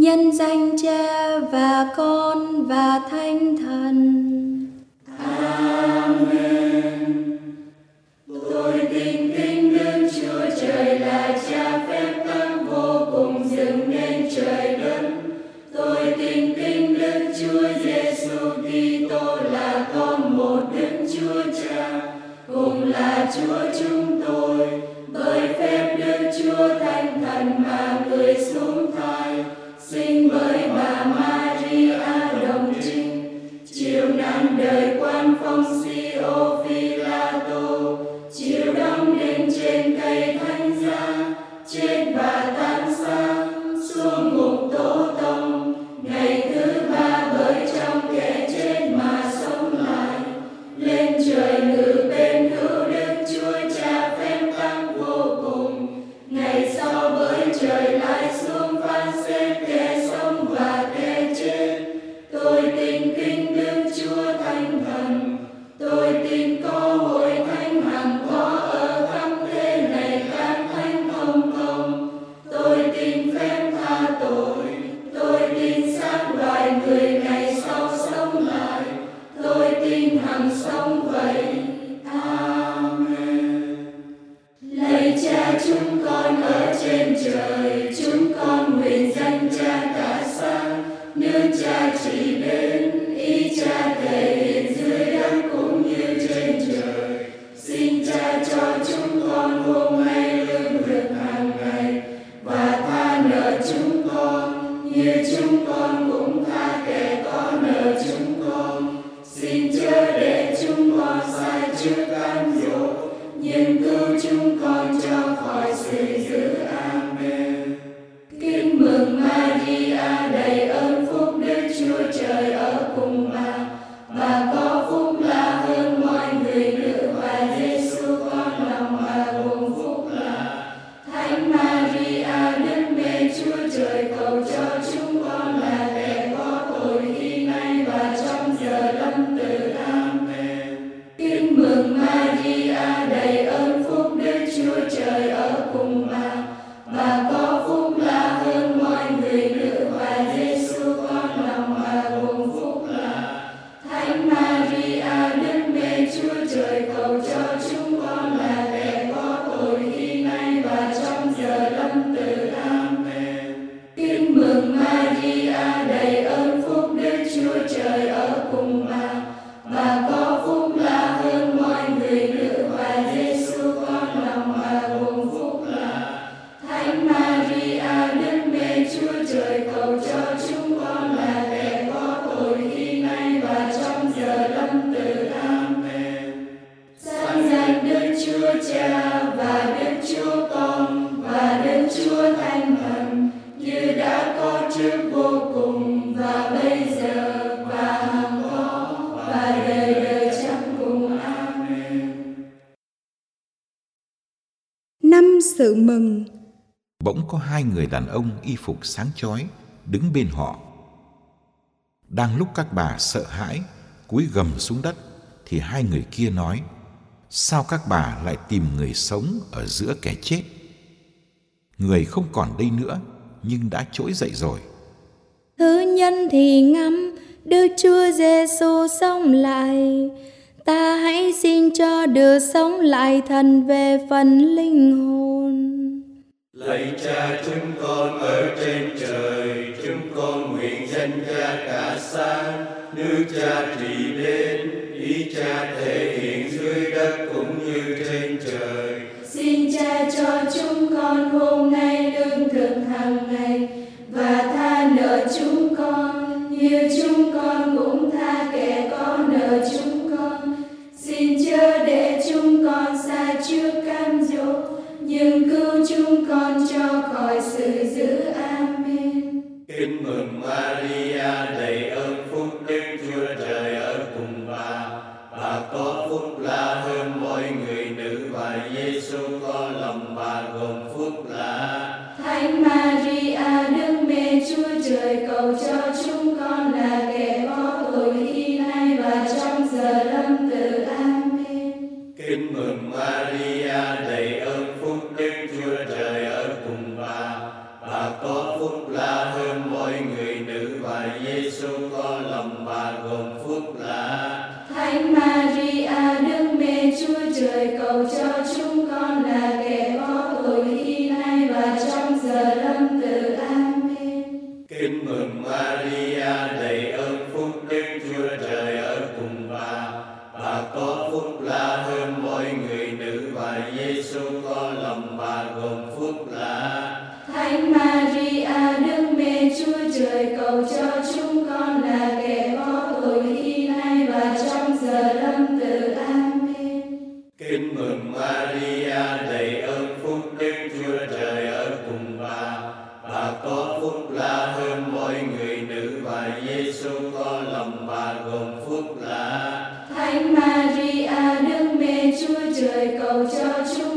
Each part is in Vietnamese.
nhân danh cha và con và thánh thần. Amen. Tôi tin kính đức chúa trời là cha phép tắc vô cùng dựng nên trời đất. Tôi tin kính đức chúa giêsu kitô là con một đức chúa cha, cùng là chúa chúng tôi. Bởi phép đức chúa thánh to God. sự mừng. Bỗng có hai người đàn ông y phục sáng chói đứng bên họ. Đang lúc các bà sợ hãi, cúi gầm xuống đất thì hai người kia nói: "Sao các bà lại tìm người sống ở giữa kẻ chết?" Người không còn đây nữa nhưng đã trỗi dậy rồi. Thứ nhân thì ngắm Đức Chúa Giêsu sống lại. Ta hãy xin cho được sống lại thần về phần linh hồn. Lạy cha chúng con ở trên trời, chúng con nguyện danh cha cả sáng nước cha trị đến, ý cha thể hiện dưới đất cũng như trên trời. Xin cha cho chúng con hôm nay lương thực hàng ngày và tha nợ chúng con như chúng con cũng tha kẻ có nợ chúng sự giữ. Amen. Kính mừng Maria có lòng bà gồm phúc lạ thánh maria, đức mẹ chúa trời, cầu cho chúng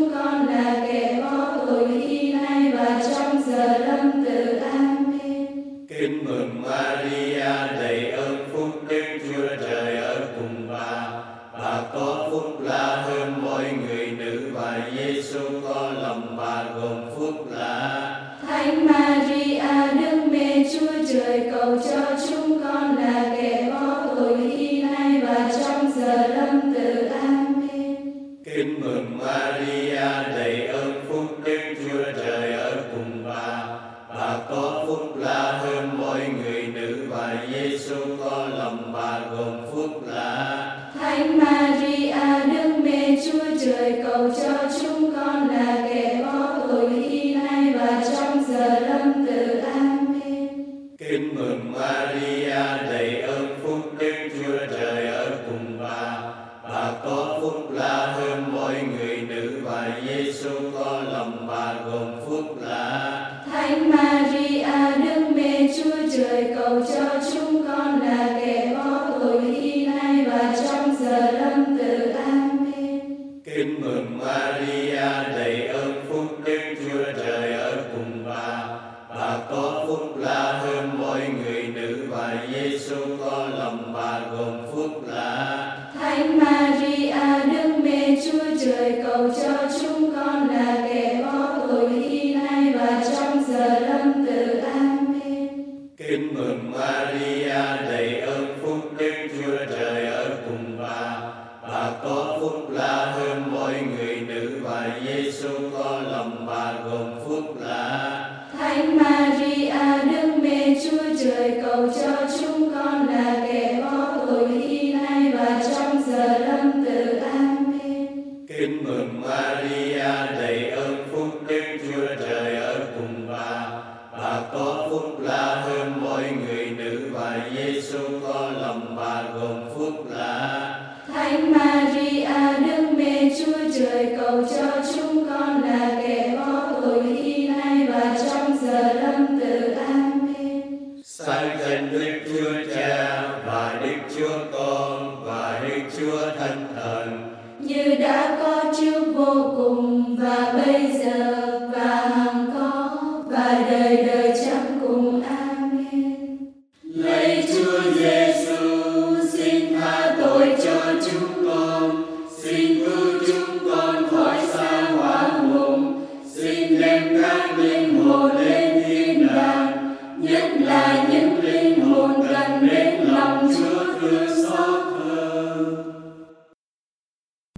Mừng Maria, đầy ơn phúc Đức Chúa Trời ở cùng bà. Bà có phúc lạ hơn mọi người nữ và Giêsu có lòng bà gồm phúc lạ. Thánh Maria, Đức Mẹ Chúa Trời cầu cho chúng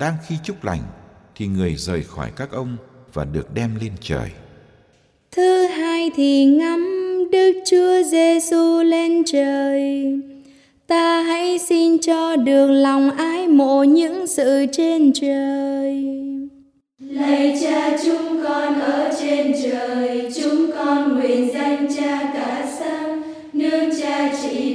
Đang khi chúc lành thì người rời khỏi các ông và được đem lên trời. Thứ hai thì ngắm Đức Chúa Giêsu lên trời. Ta hãy xin cho được lòng ái mộ những sự trên trời. Lạy Cha chúng con ở trên trời, chúng con nguyện danh Cha cả sáng, nương Cha chỉ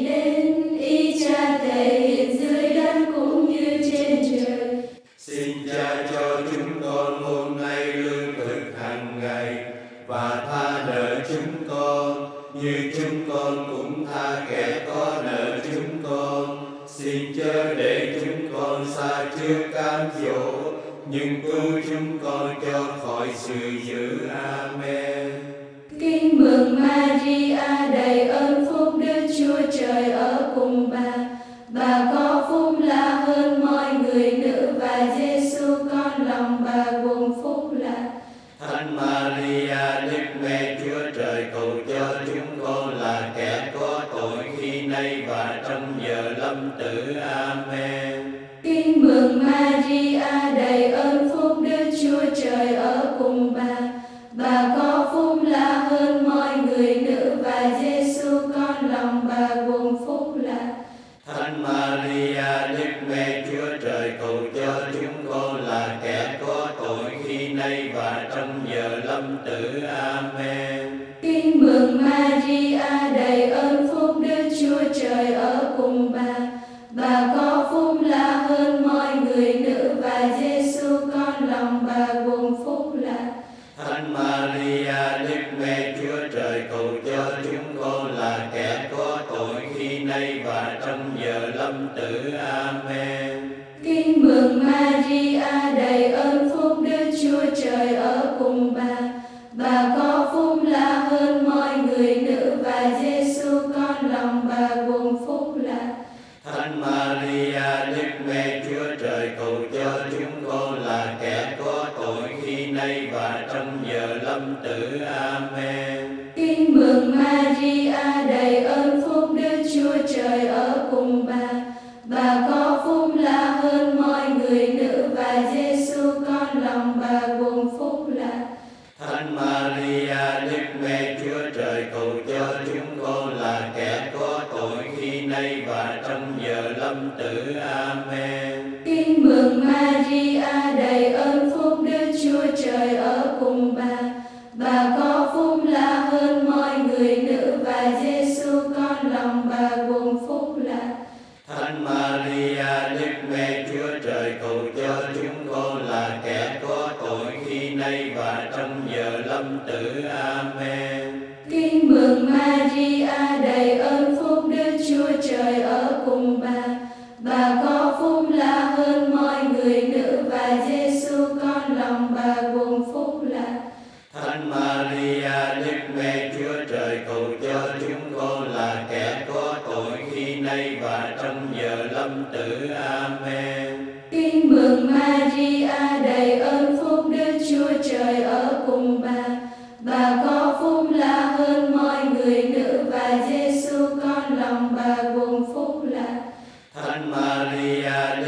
nhưng cứu chúng con cho khỏi sự dữ. Amen. Kinh mừng Maria, đầy ơn phúc Đức Chúa Trời ở cùng bà. Bà có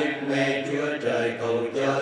hiệp mê chúa trời cầu cho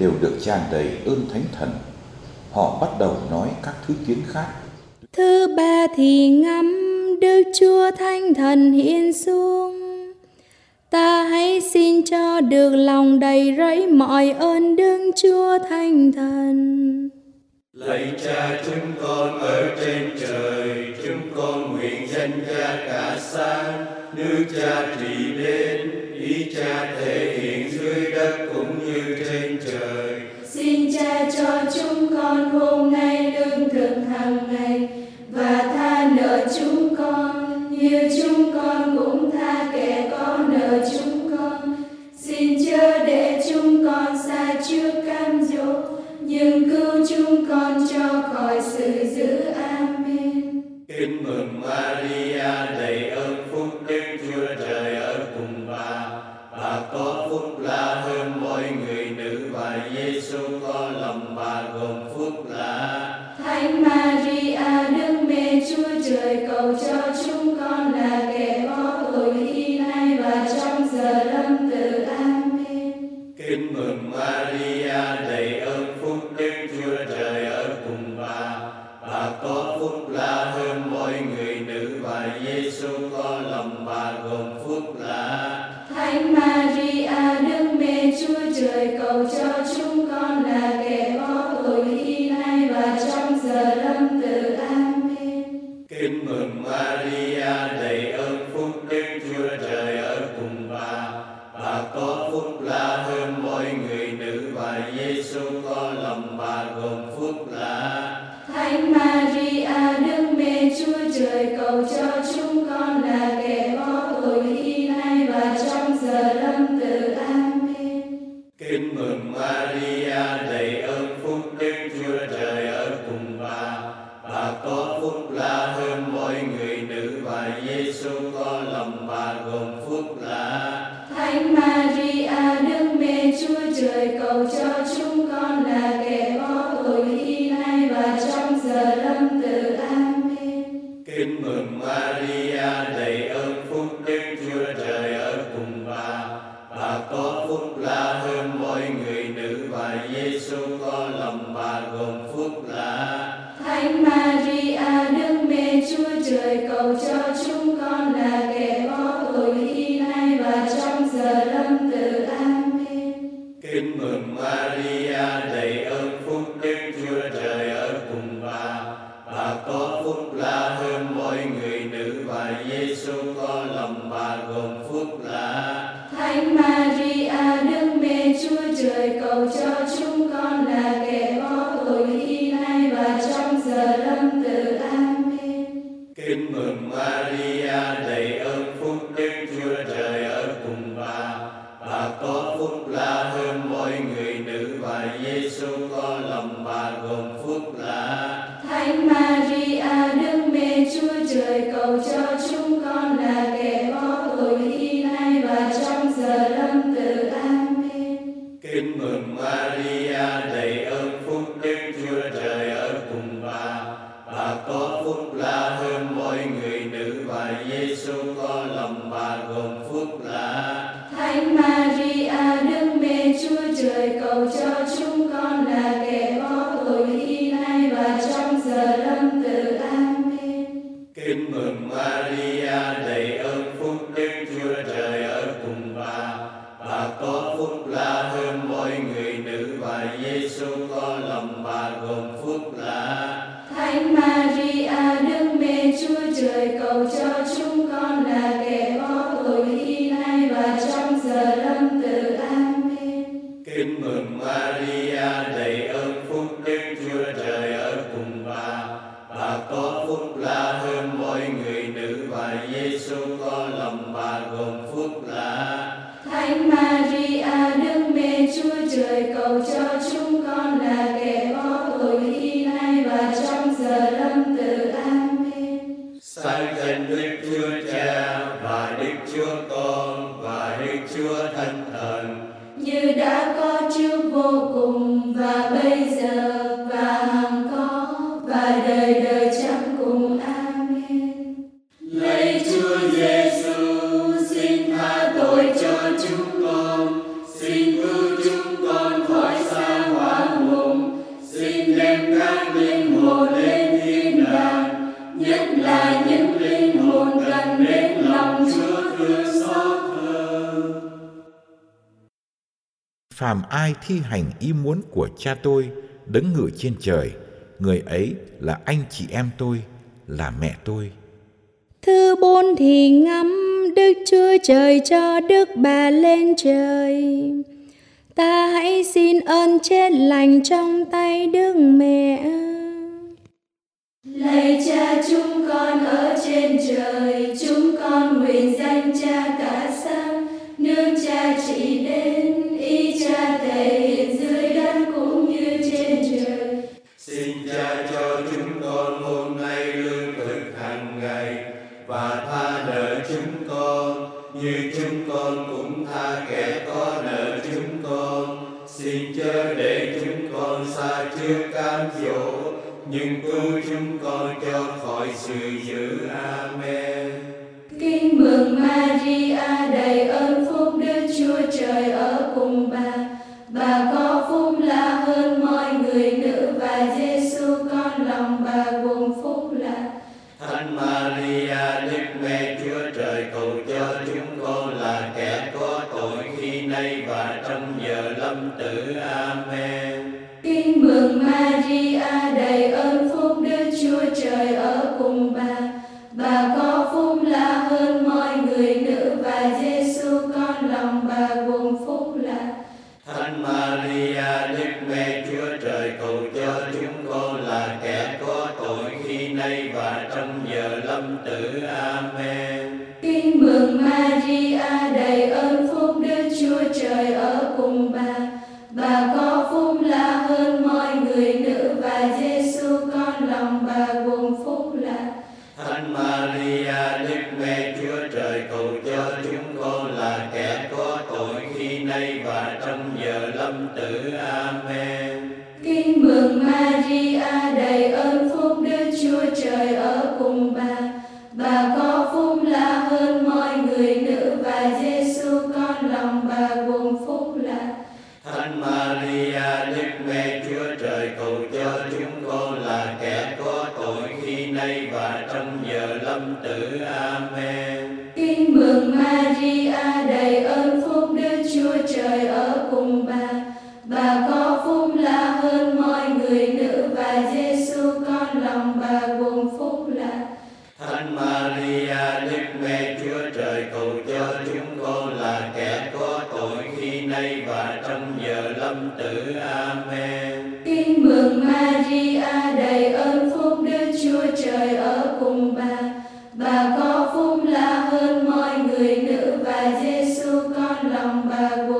đều được tràn đầy ơn thánh thần. Họ bắt đầu nói các thứ kiến khác. Thứ ba thì ngắm Đức Chúa Thánh Thần hiện xuống. Ta hãy xin cho được lòng đầy rẫy mọi ơn Đức Chúa Thánh Thần. Lạy Cha chúng con ở trên trời, chúng con nguyện danh Cha cả sáng, nước Cha trị đến, ý Cha thể hiện dưới đất cũng như trên con hôm nay lòng bà gồm phúc lạ thánh maria, đức mẹ chúa trời, cầu cho chúng con là kẻ mừng Maria đầy show. thi hành ý muốn của cha tôi đấng ngự trên trời. Người ấy là anh chị em tôi là mẹ tôi. Thứ bốn thì ngắm đức chúa trời cho đức bà lên trời. Ta hãy xin ơn chết lành trong tay đức mẹ. Lạy cha chúng con ở trên trời. Chúng con nguyện danh cha cả sáng. Nương cha chỉ đến day và trong giờ lâm tử. Amen. Kính mừng Maria đầy ơn number one.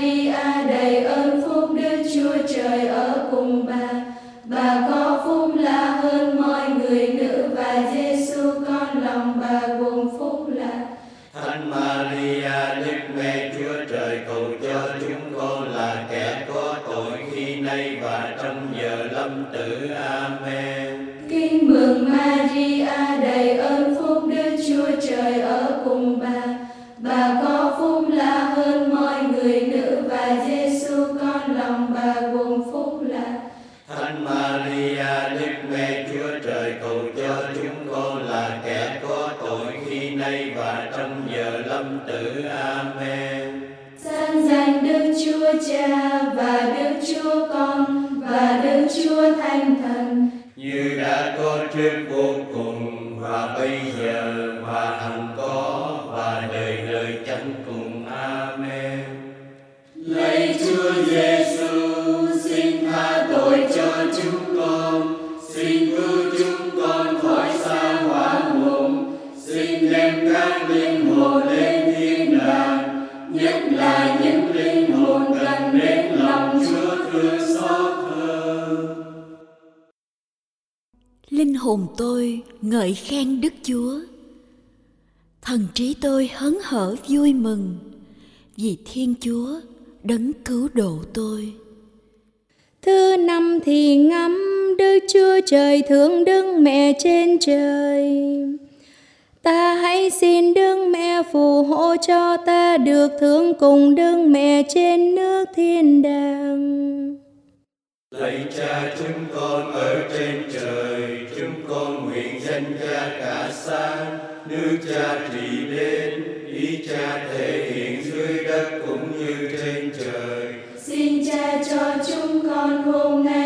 mighty hồn tôi ngợi khen đức chúa. Thần trí tôi hớn hở vui mừng vì thiên chúa đấng cứu độ tôi. Thứ năm thì ngắm đức chúa trời thương đức mẹ trên trời. Ta hãy xin đức mẹ phù hộ cho ta được thương cùng đức mẹ trên nước thiên đàng. Lạy cha chúng con ở trên trời con nguyện danh cha cả xa nước cha trị đến, ý cha thể hiện dưới đất cũng như trên trời. Xin cha cho chúng con hôm nay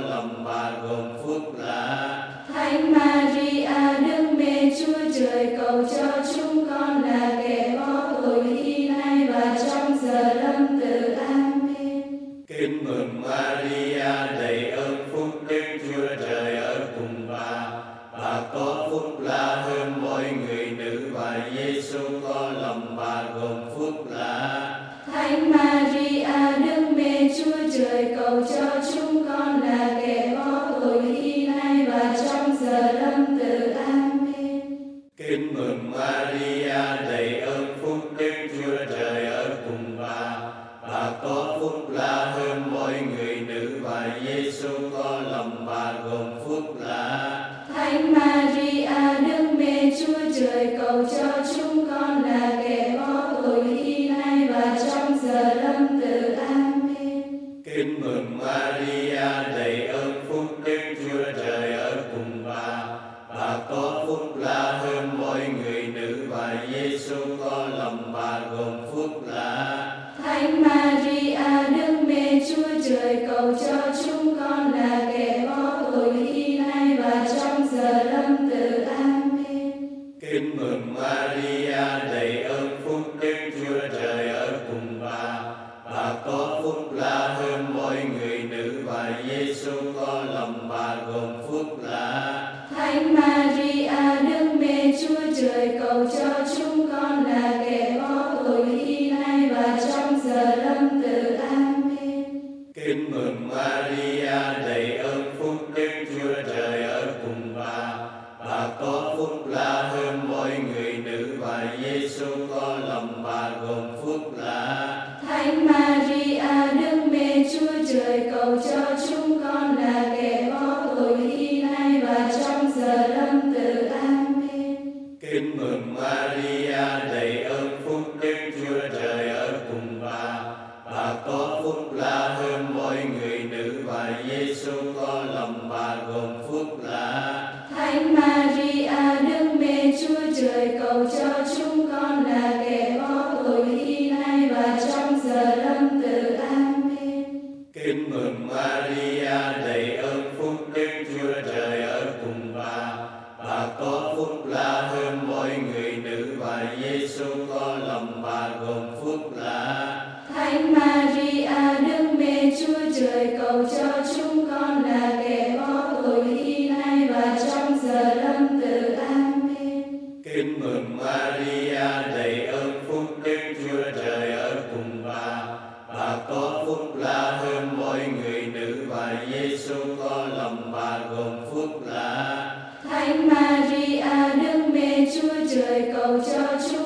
lòng bà gồm phúc lạ thánh maria đức mẹ chúa trời cầu cho chúa mừng Maria đầy ơn phúc la hơn mọi người nữ và Giêsu có lòng bà gồm phúc là Thánh Maria, Đức Mẹ Chúa Trời cầu cho chúng